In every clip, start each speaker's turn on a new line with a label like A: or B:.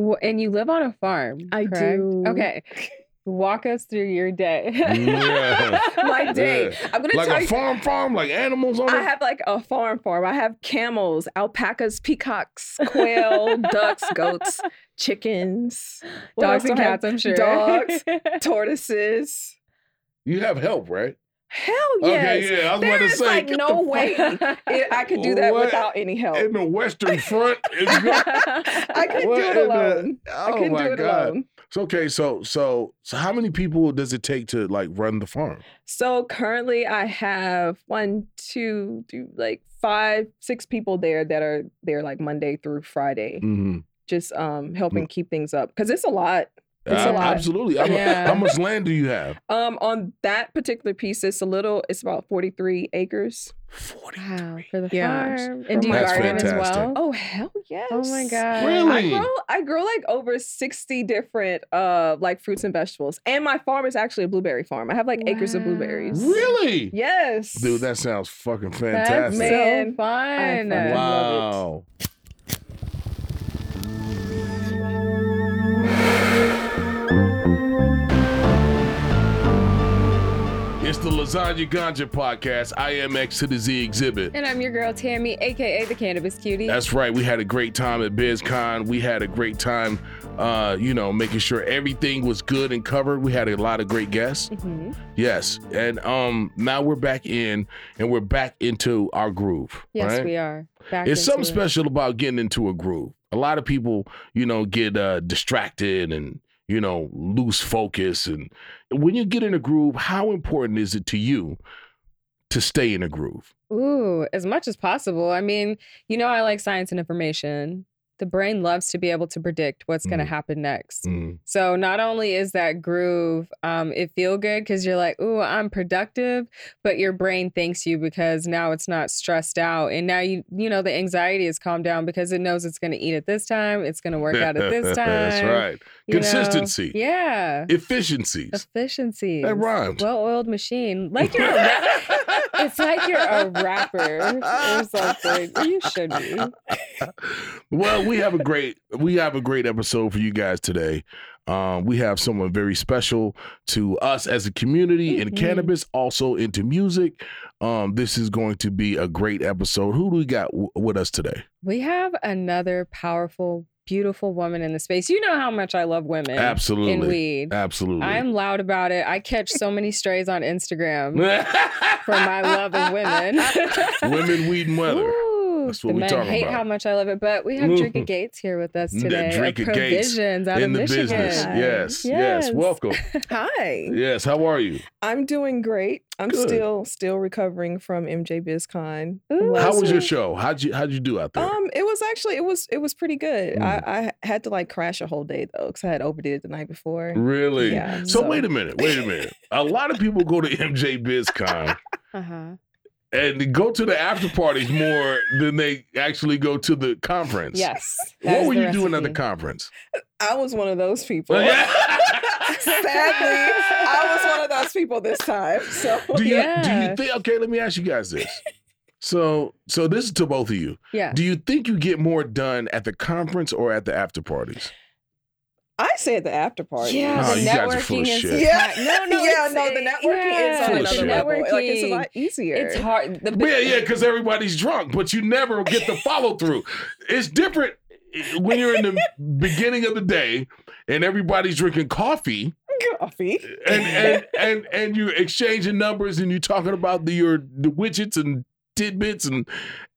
A: Wh- And you live on a farm.
B: I
A: correct?
B: do.
A: Okay. Walk us through your day.
C: Yeah.
B: My day.
C: Yeah.
B: I'm gonna
C: Like
B: tell
C: a
B: you.
C: farm, farm, like animals on
B: I
C: it.
B: have like a farm farm. I have camels, alpacas, peacocks, quail, ducks, goats, chickens, what
A: Dogs and
B: do I have?
A: cats, I'm sure.
B: Dogs, tortoises.
C: You have help, right?
B: Hell yes.
C: Okay, yeah. I was
B: There
C: about to say,
B: like no way it- I could do that
C: What?
B: without any help.
C: in the Western Front.
B: I couldn't
C: What
B: do it
C: in the-
B: alone.
C: Oh
B: I couldn't
C: my
B: do it
C: God.
B: alone.
C: So okay, so so so how many people does it take to like run the farm?
B: So currently I have one, two, three, like five, six people there that are there like Monday through Friday,
C: Mm-hmm.
B: just um helping keep things up. Cause it's a lot. It's
C: Uh,
B: a lot.
C: absolutely. How, mu-
A: Yeah.
C: how much land do you have?
B: Um on that particular piece, it's a little, it's about 43 acres.
C: Forty-three
A: Wow, for the
B: Yeah.
A: farm. And do you
C: That's
A: garden as
C: fantastic.
A: well?
B: Oh hell yes.
A: Oh my god.
C: Really?
B: I grow I grow like over 60 different uh like fruits and vegetables. And my farm is actually a blueberry farm. I have like acres of blueberries.
C: Really?
B: Yes.
C: Dude, that sounds fucking fantastic.
B: Man,
A: so fun.
B: fucking love it.
C: wow. The Lasagna Ganja podcast. I am X to the Z Xzibit.
A: And I'm your girl Tammy, aka the Cannabis Cutie.
C: That's right. We had a great time at BizCon. We had a great time, uh, you know, making sure everything was good and covered. We had a lot of great guests.
A: Mhm.
C: Yes. And um now we're back in and we're back into our groove.
A: Yes,
C: right?
A: we are. Back
C: It's something
A: it.
C: special about getting into a groove. A lot of people, you know, get uh, distracted and you know lose focus. And when you get in a groove, how important is it to you to stay in a groove?
A: Ooh, as much as possible. I mean, you know, I like science and information. The brain loves to be able to predict what's going to
C: Mm.
A: happen next.
C: Mm.
A: So not only is that groove, um, it feel good because you're like, ooh, I'm productive, but your brain thanks you because now it's not stressed out, and now you, you know, the anxiety is calmed down because it knows it's going to eat at this time, it's going to work out at this time.
C: That's right.
A: you know?
C: Consistency.
A: Yeah.
C: Efficiencies.
A: Efficiencies.
C: That rhymes.
A: Well-oiled machine. Like you're. A it's like you're a rapper or something. You should be.
C: well, we have a great we have a great episode for you guys today. Um, we have someone very special to us as a community in
A: Mhm.
C: cannabis, also into music. Um, this is going to be a great episode. Who do we got w- with us today?
A: We have another powerful, beautiful woman in the space. You know how much I love women
C: Absolutely.
A: in weed.
C: absolutely.
A: I'm loud about it. I catch so many strays on Instagram for my love of women.
C: Women, weed, and weather.
A: Ooh,
C: That's what
A: the
C: we
A: men
C: talking
A: hate
C: about.
A: how much I love it, but we have Dreka Gates here with us today. of
C: Dreka Gates in
A: of
C: the
A: Michigan.
C: business.
B: Hi.
C: Yes, yes, Welcome.
B: Hi.
C: Yes, how are you?
B: I'm doing great. I'm
C: Good.
B: still still recovering from MJ BizCon.
A: Ooh.
C: How was your show? How'd you how'd you do out there?
B: Um, it was actually it was it was pretty good.
C: Mm.
B: I, I had to like crash a whole day though because I had overdid it the night before.
C: really?
B: yeah,
C: So,
B: so-
C: wait a minute, wait a minute. A lot of people go to MJ BizCon
A: Uh-huh.
C: And they go to the after parties more than they actually go to the conference.
A: Yes.
C: What were you doing at the conference?
B: I was one of those people. Sadly, I was one of those people this time. So
C: Do you do you think okay, let me ask you guys this. So so this is to both of you.
A: Yeah.
C: Do you think you get more done at the conference or at the after parties?
B: I said the after party.
A: Yeah,
C: Oh,
A: the
C: you guys are full
A: networking is
C: shit.
B: Yeah.
A: no, no,
B: yeah, no, the networking
A: yeah,
B: is on
C: Full
B: another
C: shit.
B: level. Like it's a lot easier.
A: It's hard. The,
C: Yeah, yeah, because everybody's drunk, but you never get the follow through. It's different when you're in the beginning of the day and everybody's drinking coffee
B: Coffee.
C: and and and, and you're exchanging numbers and you're talking about the your the widgets and tidbits and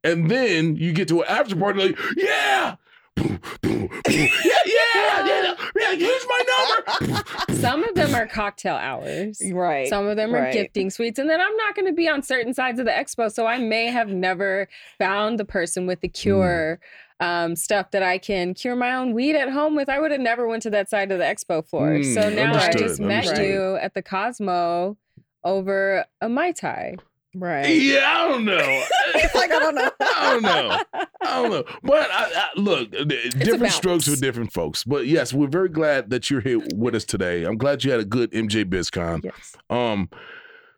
C: and then you get to an after party like yeah. Yeah, yeah, yeah, yeah. Here's my number.
A: some of them are cocktail hours.
B: Right.
A: Some of them are
B: right.
A: gifting suites. And then I'm not going to be on certain sides of the expo. So I may have never found the person with the
C: Mm.
A: cure um, stuff that I can cure my own weed at home with. I would have never went to that side of the expo floor.
C: Mm,
A: so now I
C: understood,
A: just met you at the Cosmo over a Mai Tai.
B: Right.
C: Yeah, I don't know.
B: It's like I don't know.
C: I don't know. I don't know. But I, I, look, uh, different strokes for different folks. But yes, we're very glad that you're here with us today. I'm glad you had a good MJ BizCon.
B: Yes.
C: Um,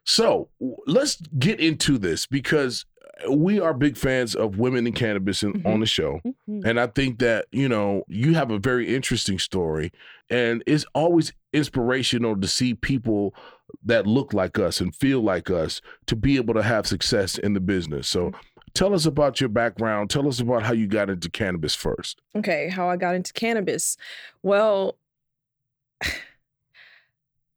C: so let's get into this because we are big fans of women in cannabis in,
B: Mhm.
C: on the show.
A: Mhm.
C: And I think that, you know, you have a very interesting story. And it's always inspirational to see people that look like us and feel like us to be able to have success in the business. So tell us about your background. Tell us about how you got into cannabis first.
B: Okay, how I got into cannabis. Well,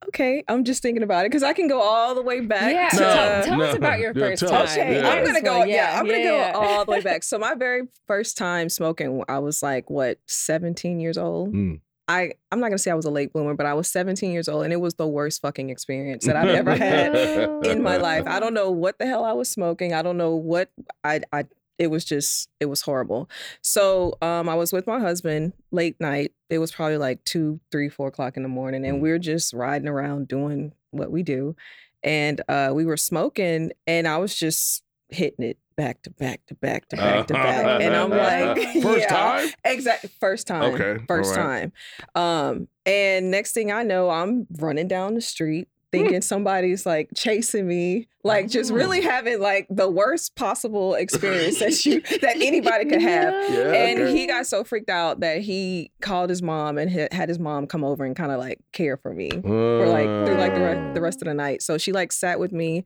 B: okay, I'm just thinking about it because I can go all the way back.
A: Yeah,
B: to,
C: No,
A: tell, tell us about your
C: Yeah,
A: first
C: tell
A: time.
B: Okay,
C: Yeah.
B: I'm gonna go. Yeah, I'm gonna go all the way back. So my very first time smoking, I was like what 17 years old.
C: Mm.
B: I I'm not gonna say I was a late bloomer, but I was 17 years old, and it was the worst fucking experience that I've ever had in my life. I don't know what the hell I was smoking. I don't know what I I it was just it was horrible. So um I was with my husband late night. It was probably like two, three, four o'clock in the morning, and
C: Mm.
B: we're just riding around doing what we do. And uh we were smoking and I was just hitting it back to back to back to back to back. Uh-huh. And I'm like,
C: first
B: yeah.
C: time?
B: Exactly. First time.
C: Okay,
B: First
C: right.
B: time. Um, and next thing I know, I'm running down the street hmm. thinking somebody's like chasing me, like just ah. really
C: Oh.
B: having like the worst possible experience that you that anybody could have.
C: Yeah,
B: And
C: okay.
B: he got so freaked out that he called his mom and had his mom come over and kind of like care for me for like through like the, re- the ah. rest of the night. So she like sat with me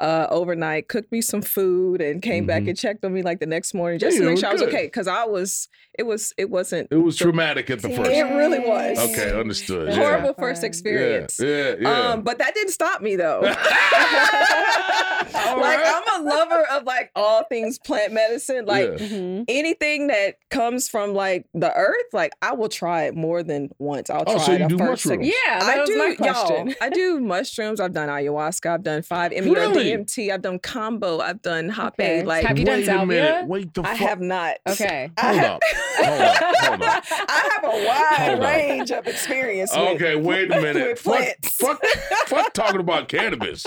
B: uh overnight, cooked me some food, and came back
C: Mhm.
B: and checked on me like the next morning just to make sure I was
C: good.
B: okay. Cause I was, it was, it wasn't.
C: It was
B: the-
C: traumatic at the first.
B: It really was.
C: Okay, understood. Yeah.
B: horrible
A: not
B: first experience.
C: Yeah, yeah.
B: Um, but that didn't stop me though. Like
C: right.
B: I'm a lover of like all things plant medicine. Like
C: Yeah.
A: Mhm.
B: anything that comes from like the earth, like I will try it more than once. I'll
C: Oh,
B: try
C: so
B: it
C: you
B: a
C: do
B: first, second-
C: mushrooms?
A: Yeah, that
B: I
A: was
B: do,
A: my question.
B: y'all. I do mushrooms. I've done ayahuasca. I've done five MEO
C: Really?
B: DMT. I've done kambo. I've done hapé.
A: Okay.
B: Like
A: Have you done
C: Wait a minute.
A: salvia?
C: Wait the
B: I
C: fuck.
B: have not.
A: Okay.
B: I
C: Hold
B: have-
C: up. Hold up. Hold up.
B: I have a wide
C: Hold up.
B: range of experience. with-
C: Okay, wait a minute. Fuck, fuck, fuck talking about cannabis.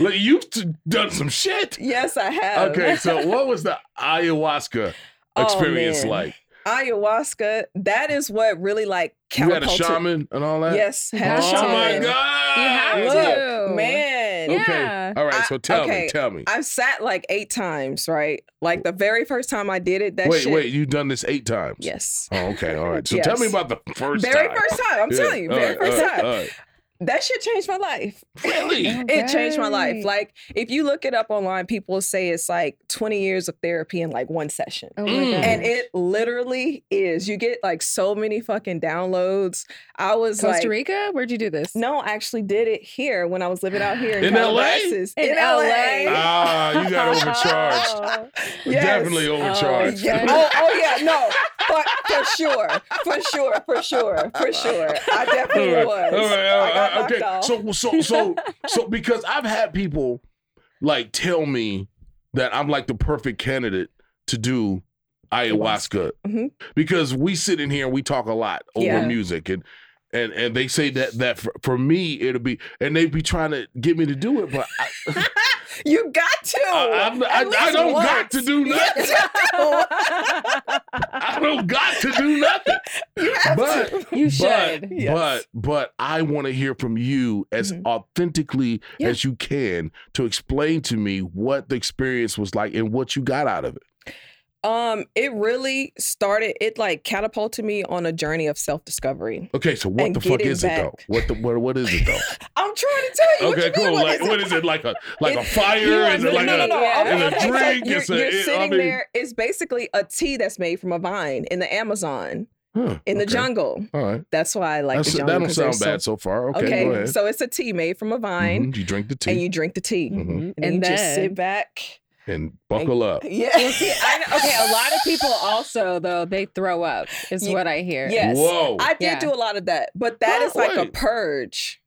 C: Look, you've t- done some shit.
B: Yes, I have.
C: Okay, so what was the ayahuasca
B: Oh,
C: experience
B: man.
C: like?
B: ayahuasca. That is what really like
C: You had a shaman and all that?
B: Yes, had a shaman.
C: Oh my god!
A: You have
B: Look,
A: to.
B: man.
A: Yeah.
C: Okay. All right. So
B: I-
C: tell
B: okay.
C: me. Tell me.
B: I've sat like eight times, right? Like the very first time I did it, that
C: wait,
B: shit.
C: wait. You've done this eight times.
B: Yes.
C: Oh, okay. All right. So tell me about the first
B: very
C: time.
B: first time. I'm
C: Yeah,
B: telling you,
C: all
B: very
C: right,
B: first
C: right,
B: time.
C: right.
B: That shit changed my life.
C: Really?
B: It changed my life. Like if you look it up online, people say it's like 20 years of therapy in like one session.
A: Oh
C: Mm.
B: And it literally is. You get like so many fucking downloads. I was
A: Costa
B: like,
A: Rica? Where'd you do this?
B: No, I actually did it here when I was living out here in,
C: In LA?
A: In
B: In,
A: LA?
B: LA.
C: Ah, you got overcharged.
A: Oh.
B: Yes.
C: Definitely overcharged.
A: yeah.
B: Oh, oh yeah, no, but for sure, for sure, for sure, for sure, I definitely
C: All right,
B: was.
C: all right, all
B: I got
C: right, okay. So, so, so, so, because I've had people like tell me that I'm like the perfect candidate to do ayahuasca
B: Mhm.
C: because we sit in here and we talk a lot over
B: Yeah.
C: music and. And and they say that that for, for me it'll be and they be trying to get me to do it, but I,
B: you got.
C: I, I'm- I, I don't got to do
B: You
C: nothing. I don't got to do nothing.
B: You have
C: But
B: to.
A: You
C: but
A: should.
B: Yes.
C: but but I want to hear from you as
B: Mhm.
C: authentically
B: Yeah.
C: as you can to explain to me what the experience was like and what you got out of it.
B: Um, it really started. It like catapulted me on a journey of self discovery.
C: Okay, so what the fuck
B: getting
C: is it though? What the what what is it though?
B: I'm trying to tell you. what
C: okay,
B: you mean,
C: cool. Like
B: is
C: what is it like a like a fire?
B: Are-
C: is it like
B: no, no, no.
A: Yeah.
B: Okay,
C: is it a
B: okay, so
C: drink?
B: you're,
C: It's a-
B: you're
C: it- I
B: sitting
C: mean-
B: there. It's basically a tea that's made from a vine in the Amazon
C: Huh,
B: in the
C: okay.
B: jungle.
C: All right.
B: That's why I like
C: That's,
B: the
C: that
B: jungle.
C: don't
B: 'cause
C: sound
B: they're
C: bad
B: so-
C: so far. Okay,
B: Okay,
C: go ahead.
B: so it's a tea made from a vine,
C: Mhm, You drink the tea
B: and you drink the tea,
C: Mhm.
A: Mhm.
B: and,
A: And
B: you just sit back.
C: And buckle up.
B: Yeah.
A: Well, see, I, okay, a lot of people also though they throw up is
B: Ye-
A: what I hear.
B: Yes.
C: Whoa.
B: I did
A: Yeah.
B: do a lot of that, but that is like a purge.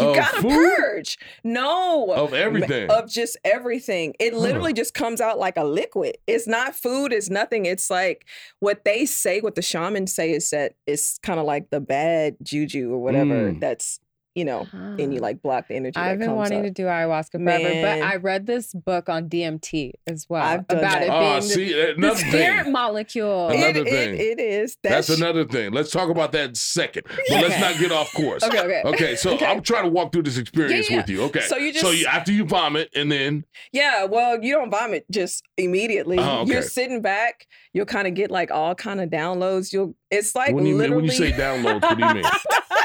B: You
C: Of
B: gotta
C: food?
B: purge. No.
C: Of everything.
B: Of just everything. It
C: Huh.
B: literally just comes out like a liquid. It's not food, it's nothing. It's like what they say, what the shamans say is that it's kind of like the bad juju or whatever
C: Mm.
B: that's you know, and you like block the energy.
A: I've
B: that
A: been
B: comes
A: wanting
B: up.
A: to do ayahuasca forever, but I read this book on DMT as well
B: I've done
A: about
B: that.
A: it
C: Oh,
A: being the-
C: see,
A: the,
C: another
A: spirit
C: thing.
A: molecule.
C: Another
B: It- it-
C: thing.
B: it is.
C: That's
B: That's,
C: another thing. Let's talk about that second. But let's not get off course.
A: Okay, okay.
C: Okay, so
B: Okay.
C: I'm trying to walk through this experience
B: Yeah, yeah.
C: with you. Okay.
B: So you
C: so you, after you vomit and then
B: Yeah, well, you don't vomit just immediately.
C: Oh, okay.
B: You're sitting back. You'll kind of get like all kind of downloads. You'll. It's like
C: when you
B: literally
C: when you say downloads, what do you mean?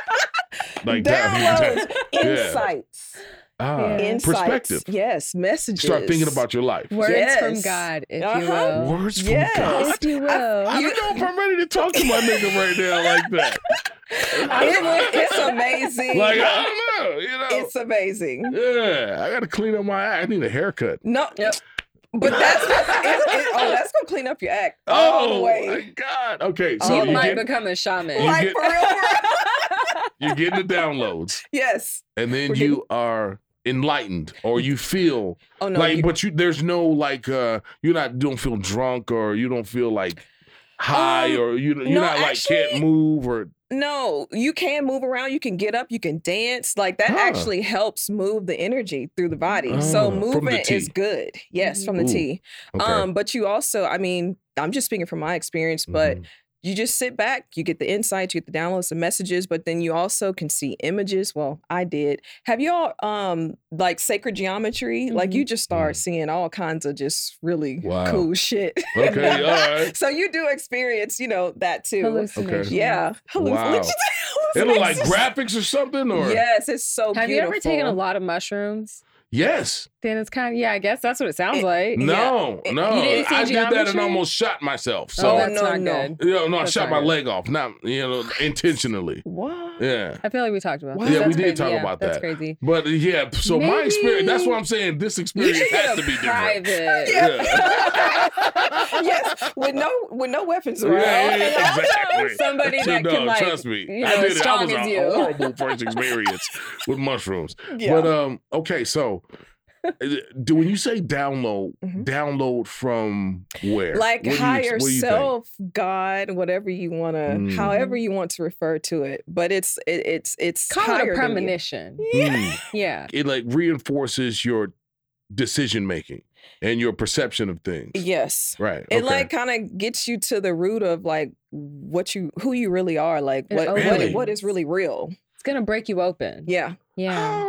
C: Like down-
B: downloads,
C: Yeah.
B: insights,
C: ah,
B: insights.
C: perspective.
B: Yes, messages.
C: Start thinking about your life.
A: Words from God, if you
B: Uh-huh.
A: will.
C: Words from
B: Yes.
C: God.
A: If you will.
C: I don't know if I'm ready to talk to my nigga right now like that.
B: It it's amazing.
C: Like I don't know, you know.
B: it's amazing.
C: yeah, I got to clean up my act. I need a haircut.
B: No, but that's it, it, oh, that's gonna clean up your act all the
C: Oh my god. Okay, so
A: you
C: you
A: might
C: get,
A: become a shaman.
B: Like
C: get-
B: for real, for real.
C: you're getting the downloads,
B: yes.
C: and then
B: We're
C: you are enlightened, or you feel
B: Oh no,
C: like,
B: you-
C: but you there's no like uh you're not don't feel drunk or you don't feel like high
B: Um,
C: or you you're
B: no,
C: not like
B: actually-
C: can't move or
B: No, you can move around. You can get up. You can dance. Like that
C: Huh.
B: actually helps move the energy through the body.
C: Ah,
B: so movement is good. Yes, from the
C: Ooh,
B: tea.
C: okay.
B: Um, but you also, I mean, I'm just speaking from my experience, but
C: Mhm.
B: You just sit back, you get the insights, you get the downloads, the messages, but then you also can see images. Well, I did. Have y'all um like sacred geometry? Like you just start
C: Mhm.
B: seeing all kinds of just really
C: Wow.
B: cool shit.
C: okay, all right.
B: so you do experience, you know, that too.
A: Hallucinations.
B: Yeah. Halluc-
C: Wow. It look like graphics or something, or
B: Yes, it's so
A: Have you ever taken a lot of mushrooms?
C: yes,
A: Then it's kind of yeah. I guess that's what it sounds
B: It-
A: like.
C: no,
B: It-
C: no.
A: You didn't see
C: I did that and almost shot myself.
A: Oh,
C: So
A: that's
B: no,
A: not
B: no.
A: good.
C: you know, no, I
A: That's
C: shot my
A: good.
C: leg off, not you know intentionally.
B: What?
C: Yeah.
A: I feel like we talked about.
B: Wow.
A: That.
B: Yeah,
A: That's
C: we did
A: crazy.
C: talk
A: Yeah,
C: about that.
A: That's crazy.
C: But yeah, so my experience. That's what I'm saying. This experience has to be different.
A: Private.
C: Yeah.
B: yes, with no with no weapons
C: Yeah,
B: around.
C: yeah, yeah,
A: And
C: exactly.
A: somebody that
C: no,
A: can, like,
C: trust me.
A: you
C: I did it. I was
A: as
C: a
A: you.
C: horrible first experience with mushrooms. But um, okay, so do when you say download,
B: Mhm.
C: download from where?
B: like
C: What do you-
B: higher
C: what think?
B: self, God, whatever you want to,
C: Mm.
B: however you want to refer to it. But it's it, it's it's
A: Call
B: higher
A: it a
B: than you.
A: premonition.
C: Mm.
A: Yeah.
C: It like reinforces your decision making and your perception of things.
B: Yes.
C: Right.
B: It
C: okay.
B: like kind of gets you to the root of like what you who you really are, like
A: It
B: what what, what is really real.
A: It's gonna break you open.
B: Yeah.
A: Yeah.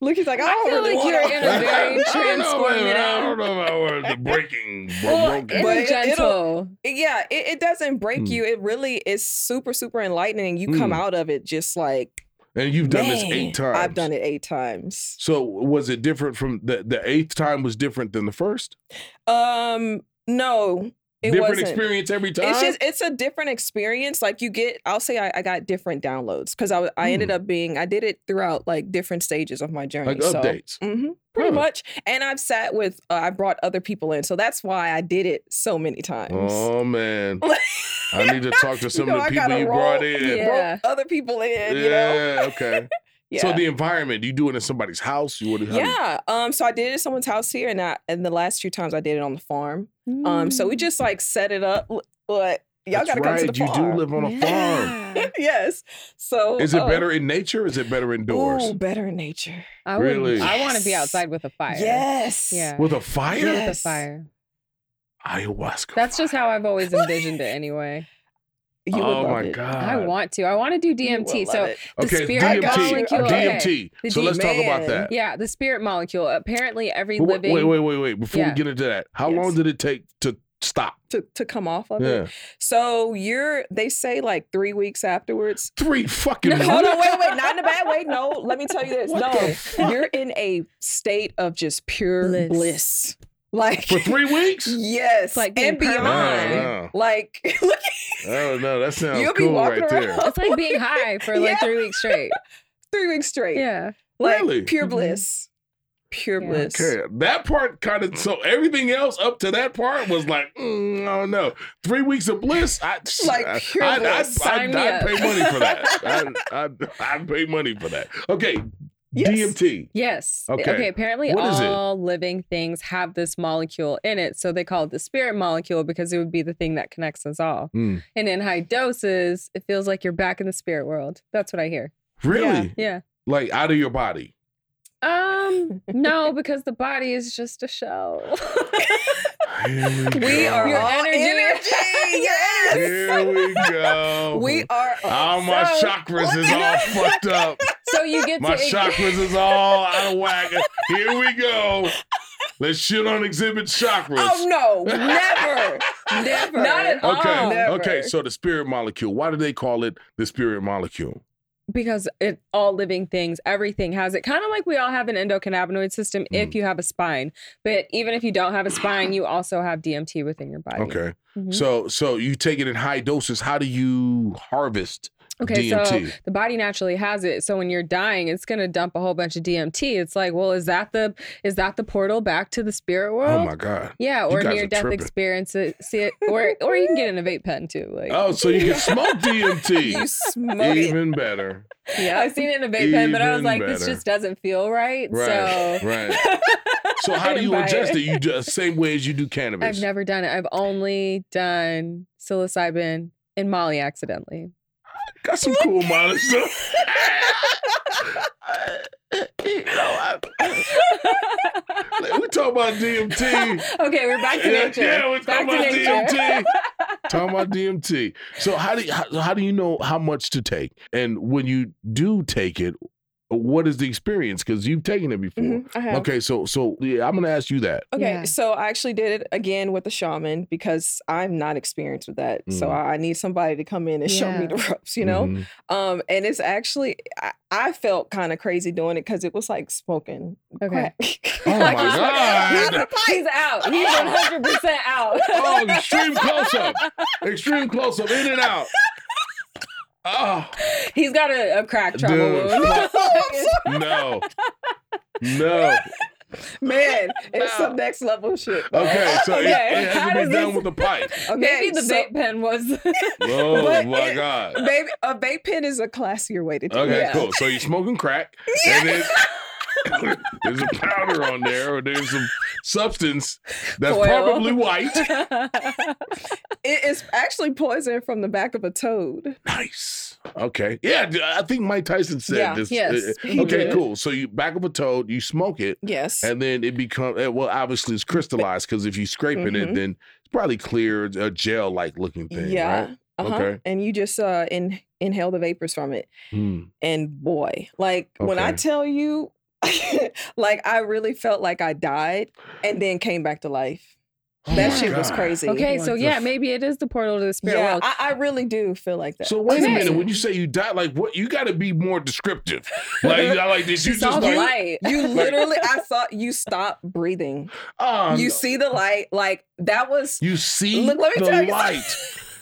B: Look, he's like, I,
A: I feel
B: really
A: like you're in a very
C: I don't know, man. I don't know about the breaking,
A: Well,
C: broken.
B: But
A: it's
B: it- it'll- yeah, it, it doesn't break
C: Hmm.
B: you. It really is super, super enlightening. You come
C: Hmm.
B: out of it just like
C: and you've done this eight times.
B: I've done it eight times.
C: So was it different from the the eighth time was different than the first?
B: Um, no, it
C: different
B: wasn't.
C: experience every time.
B: It's just it's a different experience. Like you get, I'll say I, I got different downloads because I I ended up being I did it throughout like different stages of my journey.
C: like
B: so,
C: updates.
B: hmm pretty
C: Huh.
B: much. And I've sat with uh, I brought other people in, so that's why I did it so many times.
C: Oh man, I need to talk to some
B: know,
C: of the people you
B: roll-
C: brought in.
A: Yeah.
B: Brought other people in, you know.
C: Yeah, okay.
B: Yeah.
C: So the environment, do you do it in somebody's house? You would how do you-
B: yeah. Um. So I did it at someone's house here, and I, and the last few times I did it on the farm. Um. So we just like set it up, l- but y'all
C: That's
B: gotta come to the farm.
C: you do live on a farm.
B: Yes. So
C: Is it
B: uh,
C: better in nature? Or is it better indoors?
B: Ooh, better in nature.
A: I would,
C: Really?
A: I want to be outside with a fire.
B: Yes.
A: Yeah.
C: With a fire?
A: With a fire.
C: Ayahuasca.
A: That's just how I've always envisioned it anyway.
B: You would
C: oh
B: love
C: my
B: it.
C: god.
A: I want to. I want to do DMT. So
B: it.
A: the
C: Okay,
A: spirit
B: I got
A: molecule.
C: DMT.
A: The
C: So
A: D-
C: let's talk about that.
A: Yeah, the spirit molecule. Apparently, every
C: wait,
A: living.
C: wait, wait, wait, wait. Before we get into that, how
B: Yes.
C: long did it take to stop?
B: to to come off of
C: Yeah.
B: it. So you're they say like three weeks afterwards.
C: Three fucking
B: No,
C: weeks.
B: hold on, wait, wait, not in a bad way. No, let me tell you this.
C: What
B: no, you're in a state of just pure
A: Bliss.
B: bliss. Like
C: For three weeks?
B: yes,
A: like
B: and beyond.
C: permanent.
B: Like look,
C: Oh no, that sounds
B: You'll be
C: cool
B: walking
C: right there.
A: It's like being high for like
B: Yeah.
A: three weeks straight.
B: three weeks straight.
A: Yeah.
B: like
C: Really?
B: pure
A: Mhm.
B: bliss, pure
A: Yeah.
B: bliss.
C: Okay, that part kind of so everything else up to that part was like, mm, I don't know, three weeks of bliss. I
B: Like
C: I,
B: pure
C: I'd, I'd,
B: bliss.
C: I'd,
A: Sign me
C: I'd
A: up.
C: pay money for that. I'd, I'd, I'd pay money for that. Okay,
B: Yes.
C: DMT.
A: Yes.
C: Okay.
A: Apparently,
C: What is it?
A: all living things have this molecule in it, so they call it the spirit molecule because it would be the thing that connects us all.
C: Mm.
A: And in high doses, it feels like you're back in the spirit world. That's what I hear.
C: Really?
A: Yeah.
C: like out of your body?
A: Um, no, because the body is just a shell.
C: Here we,
B: We are
A: Your
B: all
A: energy.
B: energy. Yes.
C: Here we go.
B: We are.
C: All my
A: So-
C: chakras is all fucked up.
A: so you get
C: My
A: to
C: chakras is all out of whack. Here we go. Let's shit on Xzibit chakras.
B: Oh no! Never, never.
A: Not at all.
C: Okay. Okay. So the spirit molecule. Why do they call it the spirit molecule?
A: Because it all living things, everything has it. Kind of like we all have an endocannabinoid system
C: Mm.
A: if you have a spine. But even if you don't have a spine, you also have DMT within your body.
C: Okay.
A: Mhm.
C: So so you take it in high doses. How do you harvest
A: Okay, so the body naturally has it. So when you're dying, it's gonna dump a whole bunch of DMT. It's like, well, is that the is that the portal back to the spirit oh world?
C: oh my god.
A: Yeah, or near death
C: tripping.
A: experiences, see it, or or you can get in a vape pen too. Like,
C: Oh, so you can smoke DMT.
B: You
C: DMT.
B: smoke it.
C: Even better.
B: Yeah.
A: I've seen it in a vape pen, but I was
C: Even
A: like, this just doesn't feel right.
C: Right.
A: So,
C: Right. So how do you
A: buy
C: ingest it? You do the same way as you do cannabis.
A: I've never done it. I've only done psilocybin and Molly accidentally.
C: Got some cool mileage though. you know, I, we talk about DMT.
A: okay, we're back to nature.
C: yeah, we're
A: back
C: talking about
A: nature.
C: DMT. Talking about DMT. So how do you, how, how do you know how much to take? And when you do take it, what is the experience? Because you've taken it before.
B: Mhm, I have.
C: Okay, so so yeah, I'm gonna ask you that.
B: Okay,
A: Yeah.
B: so I actually did it again with the shaman because I'm not experienced with that. So
C: Mm.
B: I need somebody to come in and show me the ropes, you know?
C: Mhm.
B: Um, and it's actually I, I felt kind of crazy doing it because it was like smoking.
A: Okay.
B: crack.
C: Oh
B: Like,
C: my God.
B: "Here's the pipe."
A: He's out. He's 100% out.
C: Oh, extreme close up. Extreme close up, in and out. Oh
A: He's got a, a crack trauma
C: Dude.
A: wound.
C: no. No.
B: Man, it's
C: No.
B: some next level shit.
C: Okay, so it,
A: Okay,
C: it
A: how
C: has to
A: does
C: be done
A: this-
C: with the pipe.
B: Okay,
A: Maybe the
B: so-
A: vape pen was.
C: Oh my
B: it-
C: God.
B: Baby, a vape pen is a classier way to do
C: Okay,
B: it.
C: Okay, cool. So you're smoking crack, and then there's a powder on there, or there's some substance that's
A: Foil.
C: probably white.
B: It is actually poison from the back of a toad.
C: Nice. Okay. Yeah, I think Mike Tyson said
B: Yeah,
C: this.
A: yes,
C: Uh, okay,
B: did.
C: cool. So you back of a toad, you smoke it,
B: Yes.
C: and then it becomes well. Obviously, it's crystallized because if you scraping it,
B: Mhm.
C: then it's probably clear, a gel-like looking thing.
B: yeah.
C: Right?
B: Uh-huh.
C: Okay.
B: And you just uh in, inhale the vapors from it.
C: Hmm.
B: And boy, like when I tell you, like I really felt like I died and then came back to life.
C: Oh
B: that
C: my
B: shit was crazy.
A: okay,
C: What
A: so yeah,
C: f-
A: maybe it is the portal to the spirit
B: yeah,
A: world.
B: I, I really do feel like that.
C: So wait a minute. When you say you died, like what? You got to be more descriptive. Like, you got- like did
A: She
C: you
A: saw
C: just
A: the
C: like?
A: light.
B: you literally, I saw you stop breathing.
C: Oh,
B: you see the light, like that was
C: You see
B: Look, let me
C: the
B: tell you
C: light,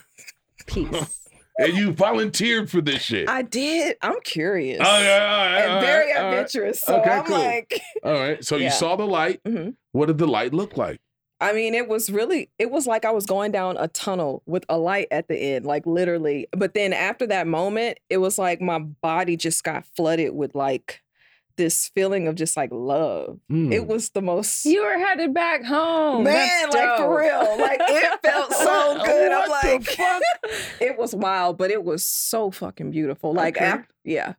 A: Peace.
C: And you volunteered for this shit.
B: I did. I'm curious.
C: Oh, yeah, all right,
B: and
C: all
B: very
C: right, all right.
B: adventurous. So
C: Okay,
B: I'm
C: cool.
B: like,
C: All right. So you saw the light.
B: Mhm.
C: What did the light look like?
B: I mean, it was really, it was like I was going down a tunnel with a light at the end, like literally. But then after that moment, it was like my body just got flooded with like this feeling of just like love.
C: Hmm.
B: It was the most,
A: You were headed back home.
B: man,
A: That's
B: like for real. Like it felt so good. I'm
C: What the
B: like,
C: fuck?
B: it was wild, but it was so fucking beautiful. Like,
C: Okay.
B: after, yeah.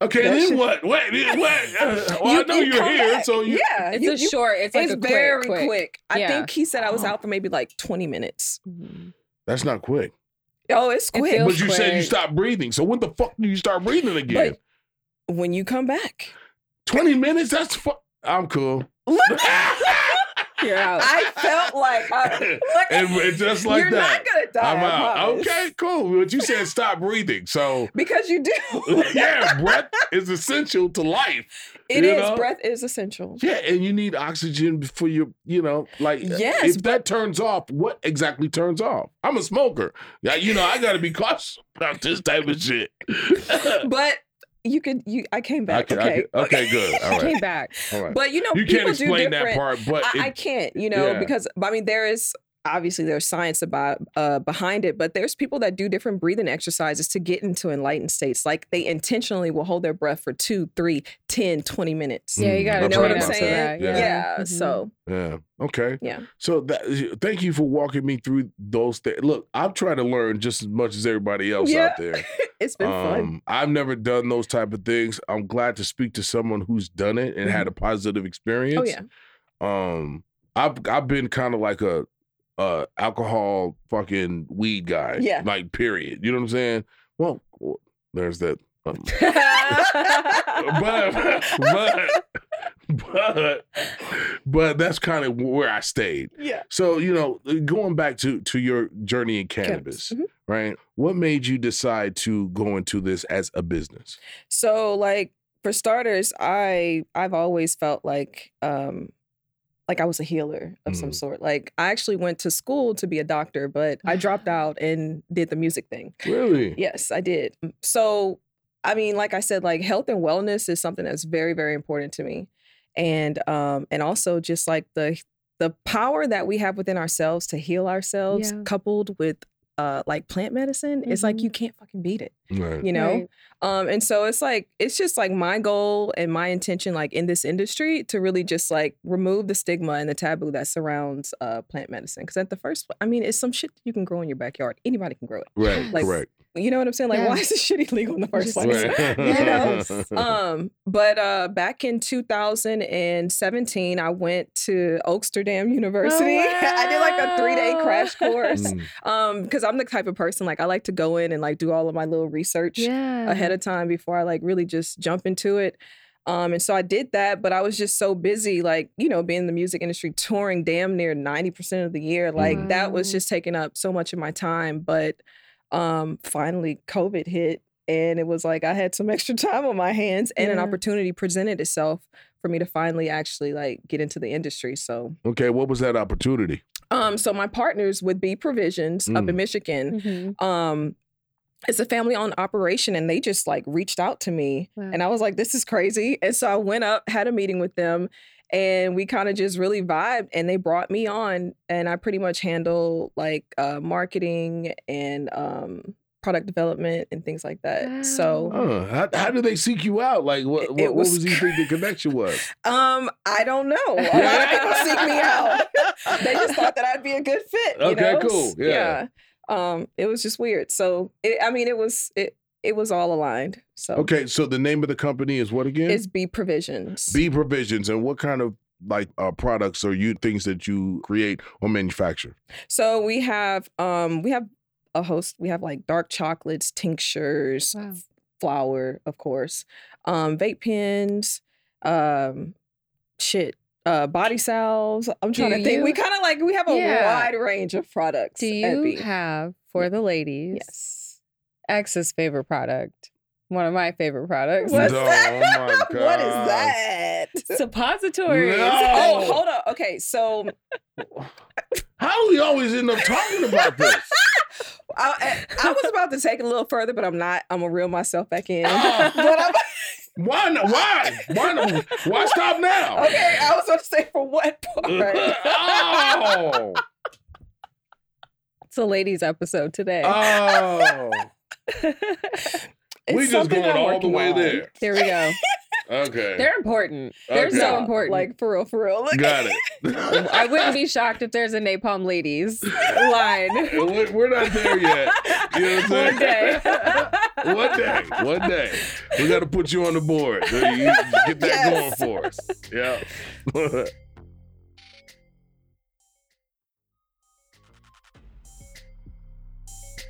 C: Okay,
B: That
C: then
B: shit-
C: what? Wait, wait. what? Uh, well,
B: You-
C: I know
B: you
C: you are here,
B: back.
C: so you.
B: yeah,
A: It's
B: you-
A: a
B: you-
A: short. It's like
B: it's
A: a quick,
B: very
A: quick.
B: quick. I
A: Yeah.
B: think he said I was
C: Oh.
B: out for maybe like 20 minutes.
A: Mhm.
C: That's not quick.
B: Oh, it's quick.
A: feels-
C: But you said you stopped breathing. So when the fuck do you start breathing again?
B: But when you come back,
C: Twenty minutes? That's fu- I'm cool.
B: look,
A: You're out.
B: I felt like I, look,
C: and, and just like
B: you're
C: that,
B: not gonna die.
C: I'm out. Okay, cool. But you said stop breathing. So
B: because you do.
C: yeah, breath is essential to life.
B: It is.
C: Know?
B: Breath is essential.
C: Yeah, and you need oxygen for your, you know, like uh,
B: Yes,
C: if that turns off, what exactly turns off? I'm a smoker. Yeah, you know, I gotta be cautious about this type of shit.
B: But you could. You. I came back.
C: I
B: okay.
C: can- okay, good. All right.
A: Came back.
C: All right.
B: But you know,
C: you
B: people
C: can't
B: do
C: explain that
B: different-
C: part, but
B: I, I can't. You know,
C: Yeah.
B: because I mean, there is. Obviously there's science about uh, behind it, but there's people that do different breathing exercises to get into enlightened states. Like they intentionally will hold their breath for two, three, 10, 20 minutes.
A: Yeah, you
C: Mm,
A: gotta
C: I've
B: know what I'm saying?
C: that.
B: Yeah.
C: Yeah.
A: Mhm.
B: So
C: Yeah. Okay.
B: yeah.
C: So that, thank you for walking me through those things. Look, I'm trying to learn just as much as everybody else
B: Yeah.
C: out there.
B: It's been fun.
C: Um, I've never done those type of things. I'm glad to speak to someone who's done it and had a positive experience.
B: Oh yeah.
C: Um, I've I've been kind of like a uh alcohol fucking weed guy.
B: Yeah.
C: Like period. You know what I'm saying? Well, there's that. um, but but but but that's kind of where I stayed.
B: yeah.
C: So you know, going back to to your journey in cannabis,
B: Mhm.
C: right? What made you decide to go into this as a business?
B: So like for starters, I I've always felt like um like I was a healer of some
C: Mhm.
B: sort. Like I actually went to school to be a doctor, but I dropped out and did the music thing.
C: Really?
B: Yes, I did. So I mean, like I said, like health and wellness is something that's very, very important to me. And um and also just like the the power that we have within ourselves to heal ourselves
A: Yeah.
B: coupled with uh like plant medicine, it's like
A: Mhm.
B: you can't fucking beat it
C: Right.
B: you know
A: Right.
B: um and so it's like it's just like my goal and my intention like in this industry to really just like remove the stigma and the taboo that surrounds uh plant medicine because at the first i mean it's some shit you can grow in your backyard anybody can grow it
C: Right.
B: Like,
C: correct.
B: You know what i'm saying like
A: Yeah.
B: why is this shit illegal in the first place
C: Right.
B: you know? um but uh back in 2017 i went to oaksterdam university i did like a three-day crash course
C: Mm.
B: um because i'm the type of person like i like to go in and like do all of my little research
A: Yeah.
B: ahead of time before I like really just jump into it. Um, and so I did that, but I was just so busy, like, you know, being in the music industry, touring damn near 90% of the year. Like that was just taking up so much of my time. But um finally COVID hit and it was like I had some extra time on my hands and an opportunity presented itself for me to finally actually like get into the industry. So
C: Okay. What was that opportunity?
B: um so my partners would B Provisions up
C: Mm.
B: in Michigan
A: Mhm.
B: um it's a family owned operation and they just like reached out to me
A: Wow.
B: and i was like this is crazy and so i went up had a meeting with them and we kind of just really vibed and they brought me on and i pretty much handle like uh marketing and um product development and things like that so
C: Huh. How, how did they seek you out? Like, what,
B: It-
C: what,
B: it
C: what
B: was
C: was you think the connection was?
B: um i don't know a lot of people seek me out they just thought that i'd be a good fit you
C: Okay,
B: know?
C: cool. Yeah.
B: um it was just weird so it, i mean it was it it was all aligned so
C: Okay. So the name of the company is what again?
B: Is B Provisions.
C: B Provisions. And what kind of like uh, products or you things that you create or manufacture?
B: so we have um we have a host. We have like dark chocolates, tinctures,
A: Wow.
B: flour, of course, um, vape pens, um, shit, uh, body salves. I'm trying
A: Do
B: to think. We kind of like we have a
A: Yeah.
B: wide range of products.
A: Do
B: at
A: you
B: B.
A: have for the ladies?
B: Yes.
A: X's favorite product. One of my favorite products.
B: What's
C: No,
B: that?
C: oh my
B: what is that?
A: Suppositories.
C: No.
B: Oh, hold up. Okay, so
C: How do we always end up talking about this?
B: I, I was about to take it a little further, but I'm not. I'm gonna reel myself back in.
C: Oh.
B: but I'm,
C: Why? not- Why? Why? not- Why stop now?
B: okay, I was going to say for what part?
C: oh.
A: It's a ladies episode today.
C: Oh.
B: It's
C: we just
B: something
C: going
B: I'm
C: all the way
B: on.
C: there.
A: Here we go.
C: Okay.
A: They're important. They're
C: Okay.
A: so important.
B: Like for real, for real. Look
C: Got it.
A: I wouldn't be shocked if there's a Napalm Ladies line.
C: We're we're not there yet. You know what I'm
A: One day.
C: One day. One day. We got to put you on the board. So you get that
B: Yes.
C: going for us. Yeah.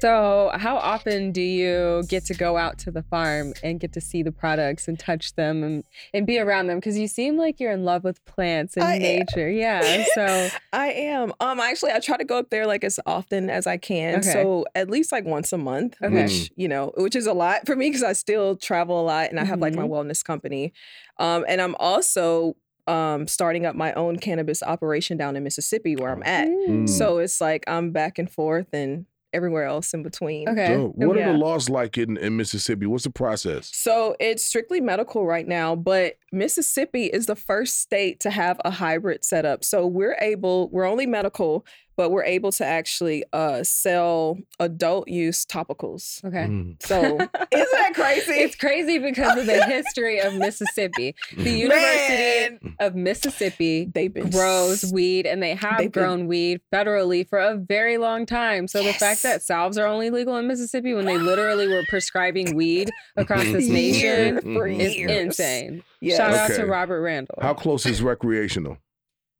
A: So, how often do you get to go out to the farm and get to see the products and touch them and, and be around them? Because you seem like you're in love with plants and
B: I am.
A: nature. Yeah. So,
B: I am. Um, actually, I try to go up there like as often as I can.
A: Okay.
B: So at least like once a month,
A: Okay.
B: which you know, which is a lot for me because I still travel a lot and I have like my
A: Mhm.
B: wellness company, um, and I'm also um starting up my own cannabis operation down in Mississippi where I'm at.
C: Mm.
B: So it's like I'm back and forth and everywhere else in between.
A: okay.
C: So what are the laws like in, in Mississippi? What's the process?
B: So it's strictly medical right now, but Mississippi is the first state to have a hybrid setup. So we're able, we're only medical, but we're able to actually uh, sell adult use topicals.
A: Okay.
C: Mm.
B: So isn't that crazy?
A: It's crazy because of the history of Mississippi. The University
B: Man,
A: of Mississippi
B: they've been
A: grows weed and they have
B: They've been-
A: grown weed federally for a very long time. So the fact that salves are only legal in Mississippi when they literally were prescribing weed across this nation
B: for
A: is
B: years.
A: insane.
B: Yes.
A: Shout out to Robert Randall.
C: How close is recreational?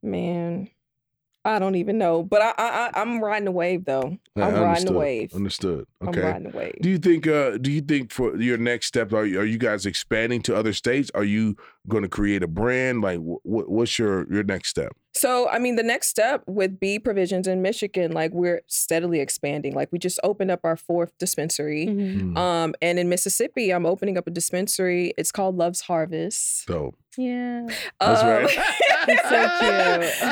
B: Man, I don't even know, but I, I, I I'm riding the wave though.
C: Yeah,
B: I'm riding the wave.
C: Understood. Okay.
B: I'm riding the wave.
C: Do you think? Uh, do you think for your next step, are you, are you guys expanding to other states? Are you going to create a brand? Like, wh- wh- what's your your next step?
B: So, I mean, the next step with B provisions in Michigan, like we're steadily expanding. Like we just opened up our fourth dispensary.
A: Mhm.
C: Mm,
B: Um, and in Mississippi, I'm opening up a dispensary. It's called Love's Harvest.
C: dope.
A: Yeah.
C: That's
B: Um,
C: right.
A: So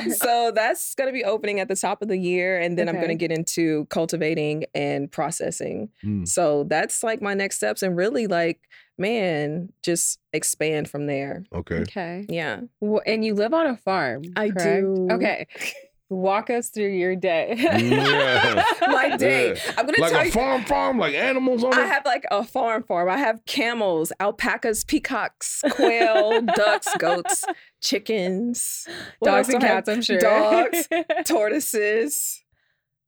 A: cute.
B: so that's going to be opening at the top of the year, and then I'm going to get into cultivating and processing.
C: Mm,
B: So that's like my next steps, and really like, man, just expand from there.
C: okay.
A: Okay.
B: Yeah,
A: Wh- And you live on a farm.
B: I
A: correct?
B: do.
A: Okay. Walk us through your day.
C: Yeah.
B: my day.
C: Yeah.
B: I'm gonna
C: Like
B: tell
C: a
B: you.
C: farm, farm, like animals on
B: I
C: it.
B: have like a farm farm. I have camels, alpacas, peacocks, quail, ducks, goats, chickens,
A: Dogs and
B: do I have?
A: cats, I'm sure.
B: Dogs, tortoises.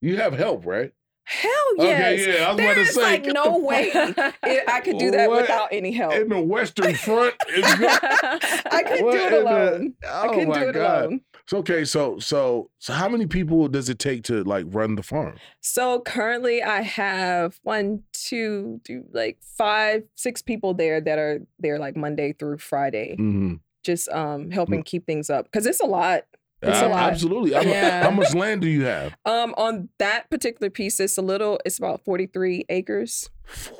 C: You have help, right?
B: Hell yes.
C: Okay, yeah. I was
B: There
C: about to
B: is
C: say,
B: like no way it- I could do that
C: What?
B: without any help.
C: In the Western Front, is
B: I could
C: What
B: do it
C: in the-
B: alone.
C: Oh
B: I couldn't
C: my
B: do it
C: God.
B: alone.
C: So okay, so so so how many people does it take to like run the farm?
B: So currently I have one, two, two, like five, six people there that are there like Monday through Friday,
C: Mm-hmm.
B: just um helping keep things up. Cause it's a lot. It's a lot.
C: Absolutely. How,
A: Yeah.
C: how much land do you have?
B: Um on that particular piece, it's a little, it's about 43 acres.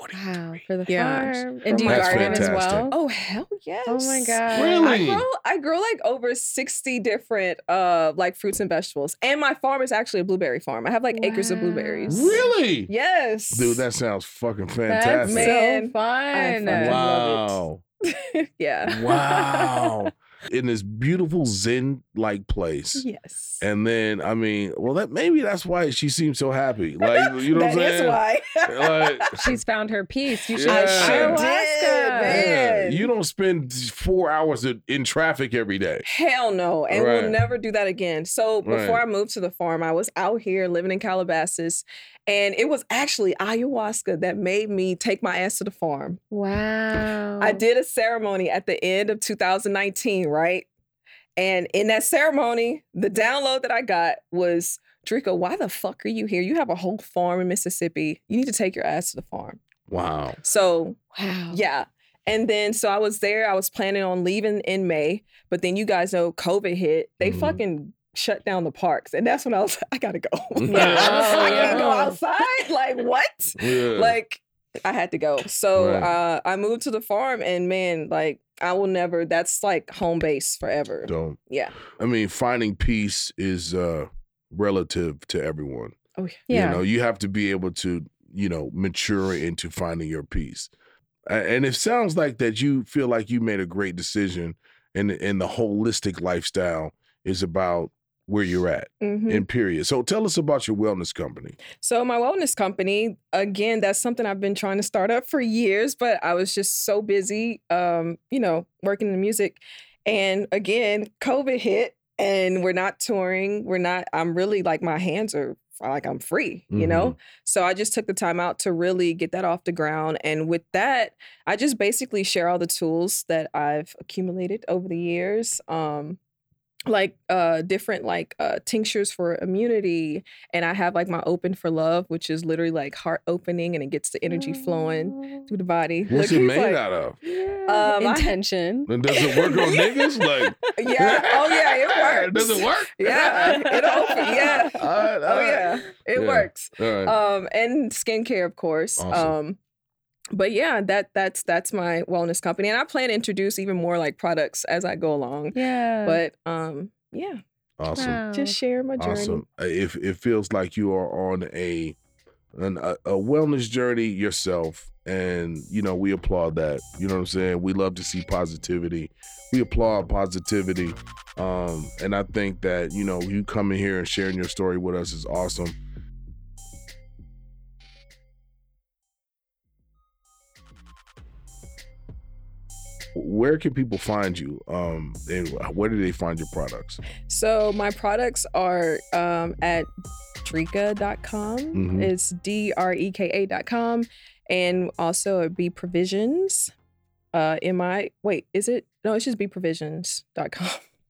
A: Wow, for the
B: Yeah.
A: farm. And do you
C: That's
A: garden as well?
B: Oh hell yes.
A: Oh my god.
C: Really?
B: I grow I grow like over 60 different uh like fruits and vegetables. And my farm is actually a blueberry farm. I have like acres of blueberries.
C: Really?
B: Yes.
C: Dude, that sounds fucking
A: That's
C: fantastic.
B: Man,
A: so fun.
B: fucking
C: wow.
B: yeah.
C: Wow. In this beautiful Zen like place.
B: Yes.
C: And then I mean, well that maybe that's why she seems so happy. Like you know what I'm
B: That is
C: saying?
B: why.
C: Like
A: She's found her peace. You should
C: I sure
B: did,
C: yeah, you don't spend four hours in- in traffic every day.
B: Hell no. And
C: Right.
B: we'll never do that again. So before
C: Right.
B: I moved to the farm, I was out here living in Calabasas. And it was actually ayahuasca that made me take my ass to the farm.
A: Wow.
B: I did a ceremony at the end of 2019, right? And in that ceremony, the download that I got was Dreka, why the fuck are you here? You have a whole farm in Mississippi. You need to take your ass to the farm.
C: Wow.
B: So,
A: Wow.
B: yeah. And then, so I was there. I was planning on leaving in May, but then you guys know COVID hit. They
C: Mhm.
B: fucking shut down the parks. And that's when I was like, I gotta go.
C: Yeah.
B: I can't go outside. Like, what?
C: Yeah.
B: like I had to go. So
C: Right.
B: uh, I moved to the farm, and man, like I will never. That's like home base forever.
C: don't.
B: Yeah.
C: I mean, finding peace is uh relative to everyone.
B: Oh yeah.
A: Yeah.
C: You know, you have to be able to, you know, mature into finding your peace. And it sounds like that you feel like you made a great decision and and the holistic lifestyle is about where you're at
B: Mhm.
C: in period. So tell us about your wellness company.
B: So my wellness company, again, that's something I've been trying to start up for years, but I was just so busy, um, you know, working in music. And again, COVID hit, and we're not touring. We're not. I'm really like my hands are like I'm free, you know. So I just took the time out to really get that off the ground. And with that, I just basically share all the tools that I've accumulated over the years. Um, like uh different like uh tinctures for immunity and I have like my open for love, which is literally like heart opening and it gets the energy flowing through the body.
C: What's
B: Look,
C: it
B: he's
C: made
B: like,
C: out of?
B: Um, I-
A: Intention.
C: And does it work on niggas? Like
B: Yeah. Oh yeah, it works.
C: Does it work?
B: Yeah, it'll open. Yeah.
C: All right, all
B: Oh
C: right.
B: yeah, it
C: Yeah.
B: works.
C: All right.
B: Um, and skincare, of course.
C: Awesome.
B: Um, but yeah, that that's that's my wellness company, and I plan to introduce even more like products as I go along.
A: Yeah.
B: But um, yeah,
C: awesome.
A: Wow.
B: just share my journey.
C: Awesome. If it feels like you are on a an, a, a wellness journey yourself, and you know we applaud that. You know what I'm saying? We love to see positivity. We applaud positivity, um, and I think that you know you coming here and sharing your story with us is awesome. Where can people find you? Um, and where do they find your products?
B: So my products are um, at dreka.com.
C: Mhm.
B: It's D R E K A.com. And also at B Provisions. Uh, in my, wait, is it? No, it's just bprovisions.com,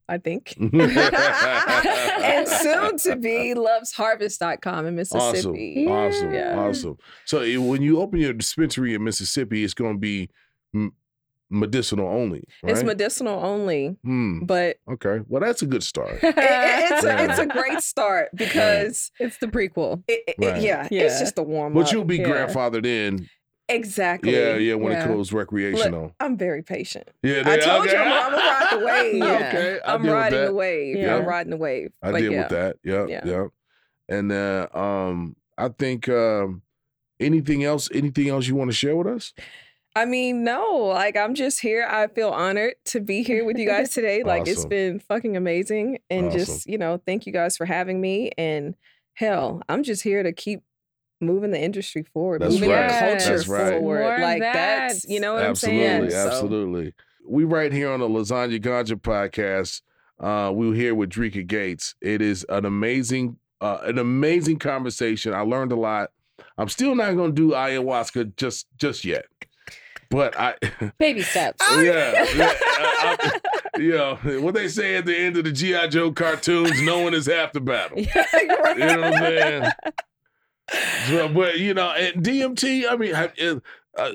B: I think. and soon to be lovesharvest.com in Mississippi.
C: Awesome, awesome,
B: Yeah.
C: awesome. So when you open your dispensary in Mississippi, it's going to be medicinal only, right?
B: It's medicinal only,
C: Hmm.
B: but
C: Okay. Well, that's a good start.
B: it- it- it's,
C: Yeah.
B: a, it's a great start because,
A: It's the prequel.
B: it, it-
C: Right.
B: yeah,
A: Yeah.
B: it's just the warm
C: But you'll be
A: yeah.
C: grandfathered in.
B: Exactly.
C: Yeah, yeah. When
A: Yeah.
C: it goes recreational.
B: I'm very patient.
C: yeah.
B: I
C: they-
B: told you
C: okay.
B: I'm, I'm gonna ride the wave.
A: Yeah.
C: Okay. I
B: I'm riding the wave.
A: Yeah.
B: I'm riding the wave.
C: I
B: But
C: deal
B: yeah.
C: with that. Yeah, yeah.
B: Yeah.
C: And uh, um, I think um, anything else? Anything else you want to share with us?
B: I mean, no, like I'm just here. I feel honored to be here with you guys today. Like it's been fucking amazing. And
C: Awesome.
B: just, you know, thank you guys for having me. And hell, I'm just here to keep moving the industry forward,
C: That's
B: moving
A: right.
B: the culture
C: That's right.
B: forward.
A: More
B: like
A: that.
B: that's, you know what
C: absolutely,
B: I'm saying? So-
C: absolutely. We right here on the Lasagna Ganja podcast. Uh, we were here with Dreka Gates. It is an amazing, uh, an amazing conversation. I learned a lot. I'm still not going to do ayahuasca just just yet, but I,
A: Baby steps.
C: yeah, yeah, I- I- you know what they say at the end of the GI Joe cartoons: "No one is half the battle." You know what I'm saying? So, but you know, and DMT. I mean, uh, uh,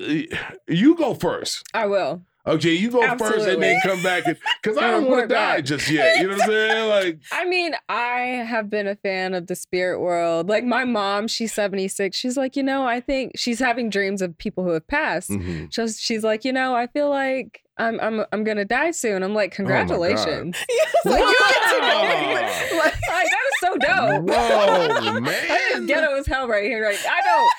C: you go first.
A: I will.
C: Okay, you go first and then come back because I
A: And
C: don't want to die
A: back.
C: just yet. You know what I'm saying? Like,
A: I mean, I have been a fan of the spirit world. Like my mom, she's 76. She's like, you know, I think she's having dreams of people who have passed.
C: mhm.
A: Just she's like, you know, I feel like I'm I'm I'm gonna die soon. I'm like,
C: Oh
A: congratulations.
B: Like, you
C: Wow.
B: get to-
A: like, that is so dope.
C: Whoa,
A: That is
C: man.
A: ghetto as hell right here. Right. I don't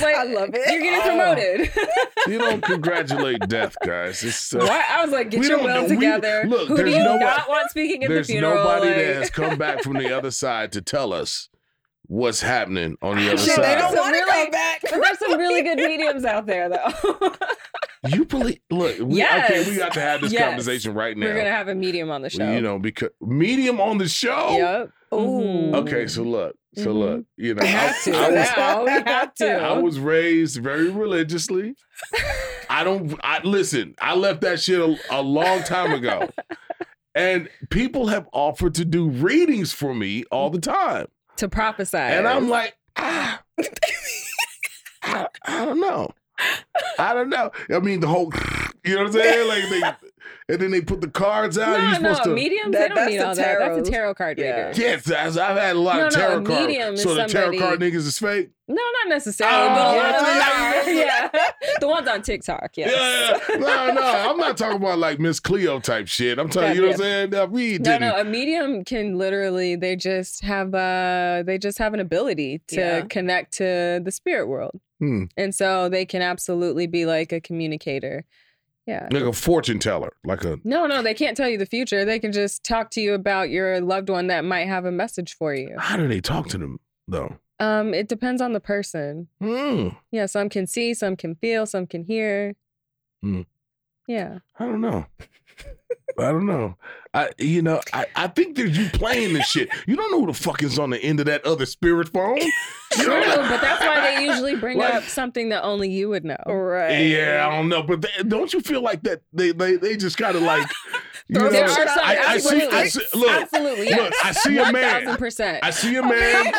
A: like
B: I love it.
A: You're getting
C: Oh.
A: promoted.
C: you don't congratulate death, guys. It's uh,
A: what? I was like, get
C: we
A: your will
C: know- we-
A: together.
C: look,
A: Who do you
C: nobody-
A: not want speaking at the
C: there's
A: funeral?
C: nobody
A: Like-
C: that has come back from the other side to tell us what's happening on the other
A: Shit,
B: They don't want to
A: Really-
B: come back.
A: But there's some really good mediums out there, though.
C: You believe? Look, we, okay, we got to have this
A: Yes.
C: conversation right now.
A: We're gonna have a medium on the show.
C: You know, because medium on the show.
A: Yep.
B: Ooh.
A: Mhm.
C: Okay, so look, so
A: Mhm.
C: look, you know, I,
A: have to.
C: I was
A: now. We have to.
C: I was raised very religiously. I don't. I listen. I left that shit a, a long time ago, and people have offered to do readings for me all the time,
A: to prophesy.
C: and I'm like, ah, I, I don't know. I don't know. I mean, the whole, you know what I'm saying? Like and then they put the cards out. and
A: no,
C: you're
A: no,
C: supposed to.
A: mediums.
B: That-
A: they don't
B: that's
A: need
B: the
A: all that. That's a tarot card
B: Yeah.
A: reader.
C: Yes, I've I've had a lot
A: No,
C: of
A: no, a
C: tarot
A: medium
C: cards.
A: is
C: So the tarot card niggas is fake.
A: No, not necessarily,
C: Oh,
A: but a lot of
C: yeah.
A: them. Yeah, the ones on TikTok. Yes.
C: Yeah, no, no, I'm not talking about like Miss Cleo type shit. I'm telling you, you know what I'm saying? Now, we
A: No,
C: didn't.
A: no, a medium can literally they just have uh they just have an ability to
B: Yeah.
A: connect to the spirit world.
C: Hmm.
A: And so they can absolutely be like a communicator. Yeah.
C: like a fortune teller, like a.
A: No, no, they can't tell you the future. They can just talk to you about your loved one that might have a message for you.
C: How do they talk to them though?
A: Um, it depends on the person.
C: Hmm.
A: Yeah, some can see, some can feel, some can hear.
C: Hmm.
A: Yeah.
C: I don't know. I don't know. I you know I, I think that you playing this shit. You don't know who the fuck is on the end of that other spirit phone. You
A: True,
C: know?
A: but that's why they usually bring
C: Like-
A: up something that only you would know.
B: Right.
C: Yeah, I don't know, but they, don't you feel like that? They they they just kind of like. You know,
A: There are
B: Shut
A: some.
C: I, I see. I
A: absolutely.
C: see. Look,
A: absolutely, yes.
C: look. I see a man.
A: thousand percent.
C: I see a man.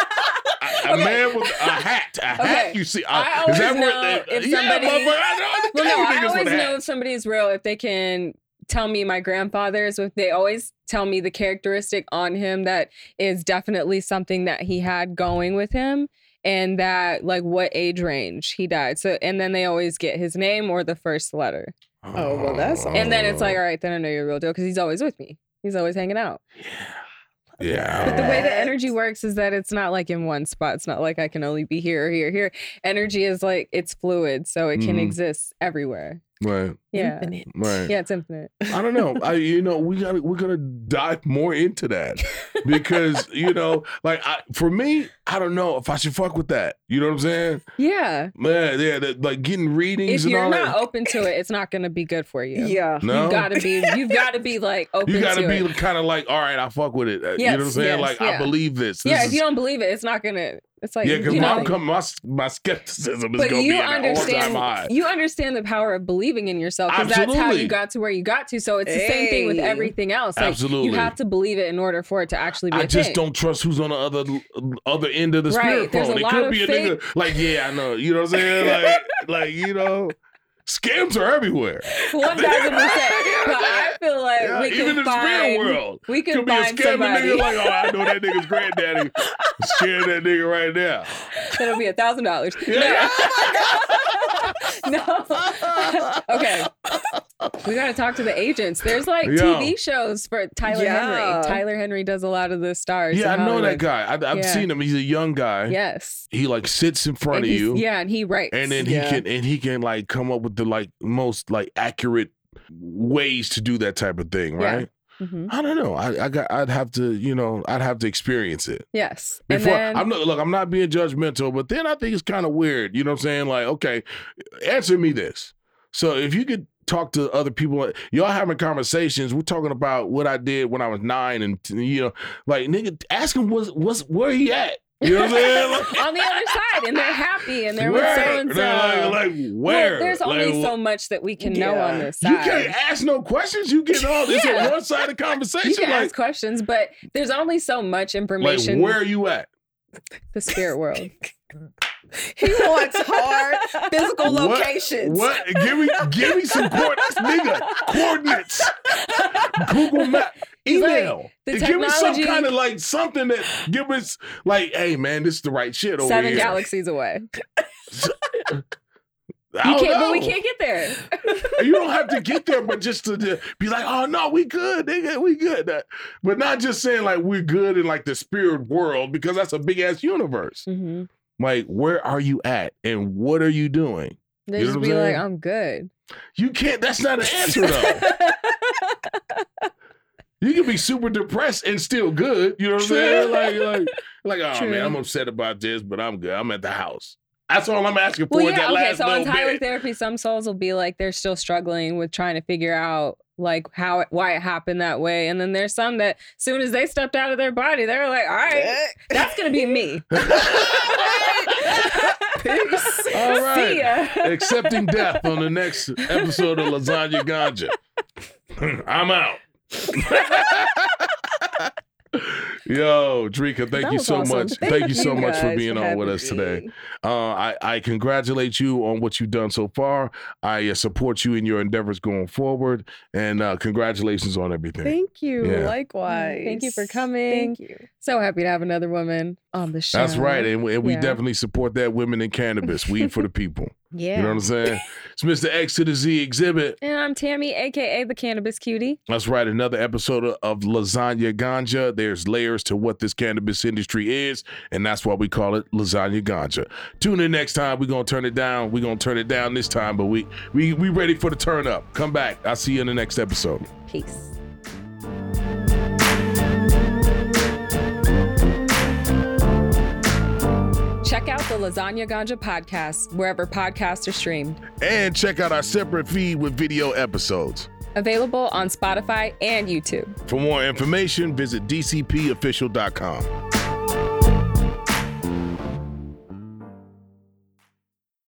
C: A, a man with a hat. A hat. You see? Uh,
A: I
C: is
A: always
C: that
A: know
C: what?
A: if
C: yeah,
A: somebody-
C: motherfucker, I know.
A: Well, no, I always know
C: hat.
A: if somebody is real if they can tell me my grandfather's. If they always tell me the characteristic on him that is definitely something that he had going with him, and that like what age range he died. So, and then they always get his name or the first letter,
B: Oh, well, that's
A: and then it's
C: Oh.
A: like, all right, then I know you're a real deal because he's always with me. He's always hanging out.
C: Yeah. Yeah.
A: But the way the energy works is that it's not like in one spot. It's not like I can only be here or here, here. Energy is like it's fluid, so it can
C: Mhm.
A: exist everywhere.
C: Right.
A: Yeah.
B: Infinite.
C: Right.
A: Yeah, it's infinite.
C: I don't know. I you know we got to we're gonna dive more into that because you know like I, for me I don't know if I should fuck with that. You know what I'm saying?
A: Yeah.
C: Man, yeah, that, like getting readings
A: If
C: and
A: you're not
C: that.
A: open to it, it's not gonna be good for you.
B: Yeah.
C: No,
A: You've gotta be you've gotta be like open
C: you got
A: to
C: to be
A: it.
C: kind of like, all right, I fuck with it. Uh, you know what I'm saying?
A: yes,
C: like I believe this. This
A: Yeah,
C: is-
A: if you don't believe it, it's not gonna it's like
C: yeah, because
A: you
C: my,
A: know,
C: come, my my skepticism is
A: but
C: gonna
A: you
C: be at an all-time
A: understand
C: high.
A: you understand the power of believing in yourself because that's how
C: Absolutely.
A: you got to where you got to. So it's the same thing with everything else. Like,
C: Absolutely.
A: you have to believe it in order for it to actually be.
C: I
A: a
C: just
A: thing.
C: don't trust who's on the other other end of the
A: Right,
C: spirit
A: there's a
C: phone. It
A: lot
C: could
A: of
C: be a
A: fake-
C: nigga like, yeah, I know. You know what I'm saying? Like, like you know, scams are everywhere.
A: One thousand percent. But I feel like
C: Yeah,
A: we
C: even
A: can
C: in the
A: find.
C: spirit world.
A: We can
C: Could be a
A: find
C: scamming
A: somebody
C: nigga like, oh, I know that nigga's granddaddy. Scaring that nigga right now.
A: that'll be a thousand dollars.
C: Yeah.
A: No. okay. We gotta talk to the agents. There's like
C: Yo.
A: TV shows for Tyler
B: Yeah.
A: Henry. Tyler Henry does a lot of the stars.
C: Yeah, I know that guy. I, I've
A: Yeah.
C: seen him. He's a young guy.
A: Yes.
C: He like sits in front
A: And
C: of you.
A: Yeah, and he writes.
C: and then he
B: Yeah.
C: can and he can like come up with the like most like accurate ways to do that type of thing,
A: Yeah.
C: right?
A: Mhm.
C: I don't know. I, I got. I'd have to. You know. I'd have to experience it
A: Yes.
C: before.
A: then,
C: I'm not. Look. I'm not being judgmental, but then I think it's kind of weird. You know what I'm saying? Like, okay, answer me this. So if you could talk to other people, y'all having conversations. We're talking about what I did when I was nine, and you know, like nigga, ask him what's what's where he at. You know what I'm saying? Like,
A: on the other side, and they're happy, and they're with so and
C: They're Like,
A: so.
C: like where?
A: Well, there's only
C: Like,
A: so much that we can know on this side.
C: You can't ask no questions. You get all this
A: Yeah.
C: a one sided conversation.
A: You can
C: like,
A: ask questions, but there's only so much
C: like
A: information.
C: where are you at?
A: the spirit world.
B: He wants hard physical
C: What-
B: locations.
C: What? Give me, give me some coordinates, nigga. Coordinates. Google Map. Email. give me some kind of like something that give us like, hey man, this is the right shit over
A: Seven
C: here.
A: galaxies away. You can't, but we can't get there.
C: you don't have to get there, but just to, to be like, oh no, we good, nigga, we good. Uh, But not just saying like we're good in like the spirit world because that's a big ass universe.
A: Mm-hmm.
C: Like, where are you at and what are you doing?
A: They
C: You know
A: just be like. I'm good.
C: You can't. That's not an answer though. you can be super depressed and still good. You know what I'm saying? Like, like, like, oh
A: True.
C: man, I'm upset about this, but I'm good. I'm at the house. That's all I'm asking for.
A: Well, yeah,
C: that
A: okay.
C: last
A: So on Tyler
C: bit.
A: therapy, some souls will be like they're still struggling with trying to figure out like how it, why it happened that way, and then there's some that as soon as they stepped out of their body, they're like, all right, that's gonna be me.
B: Peace.
C: All right.
A: See ya.
C: Accepting death on the next episode of Lasagna Ganja. I'm out. Yo, Dreka, thank
B: That
C: you so
B: awesome.
C: much. Thank, you so much for
B: guys
C: being on with us today. Uh, I, I congratulate you on what you've done so far. I uh, support you in your endeavors going forward, and uh, congratulations on everything.
B: Thank you.
C: Yeah.
B: Likewise.
A: Thank you for coming.
B: Thank you.
A: So happy to have another woman on the show.
C: That's right, and, we- and we
A: Yeah.
C: definitely support that. Women in cannabis, weed for the people.
A: Yeah.
C: You know what I'm saying? It's Mr. X to the Z Xzibit.
A: and I'm Tammy, aka the Cannabis Cutie.
C: That's right. Another episode of- Lasagna Ganja. There's layers to what this cannabis industry is, and that's why we call it Lasagna Ganja. Tune in next time. We're gonna turn it down. We're gonna turn it down this time, but we we we ready for the turn up. Come back. I'll see you in the next episode.
A: Peace. Lasagna Ganja podcast wherever podcasts are streamed.
C: And check out our separate feed with video episodes.
A: Available on Spotify and YouTube.
C: For more information, visit dcpofficial.com.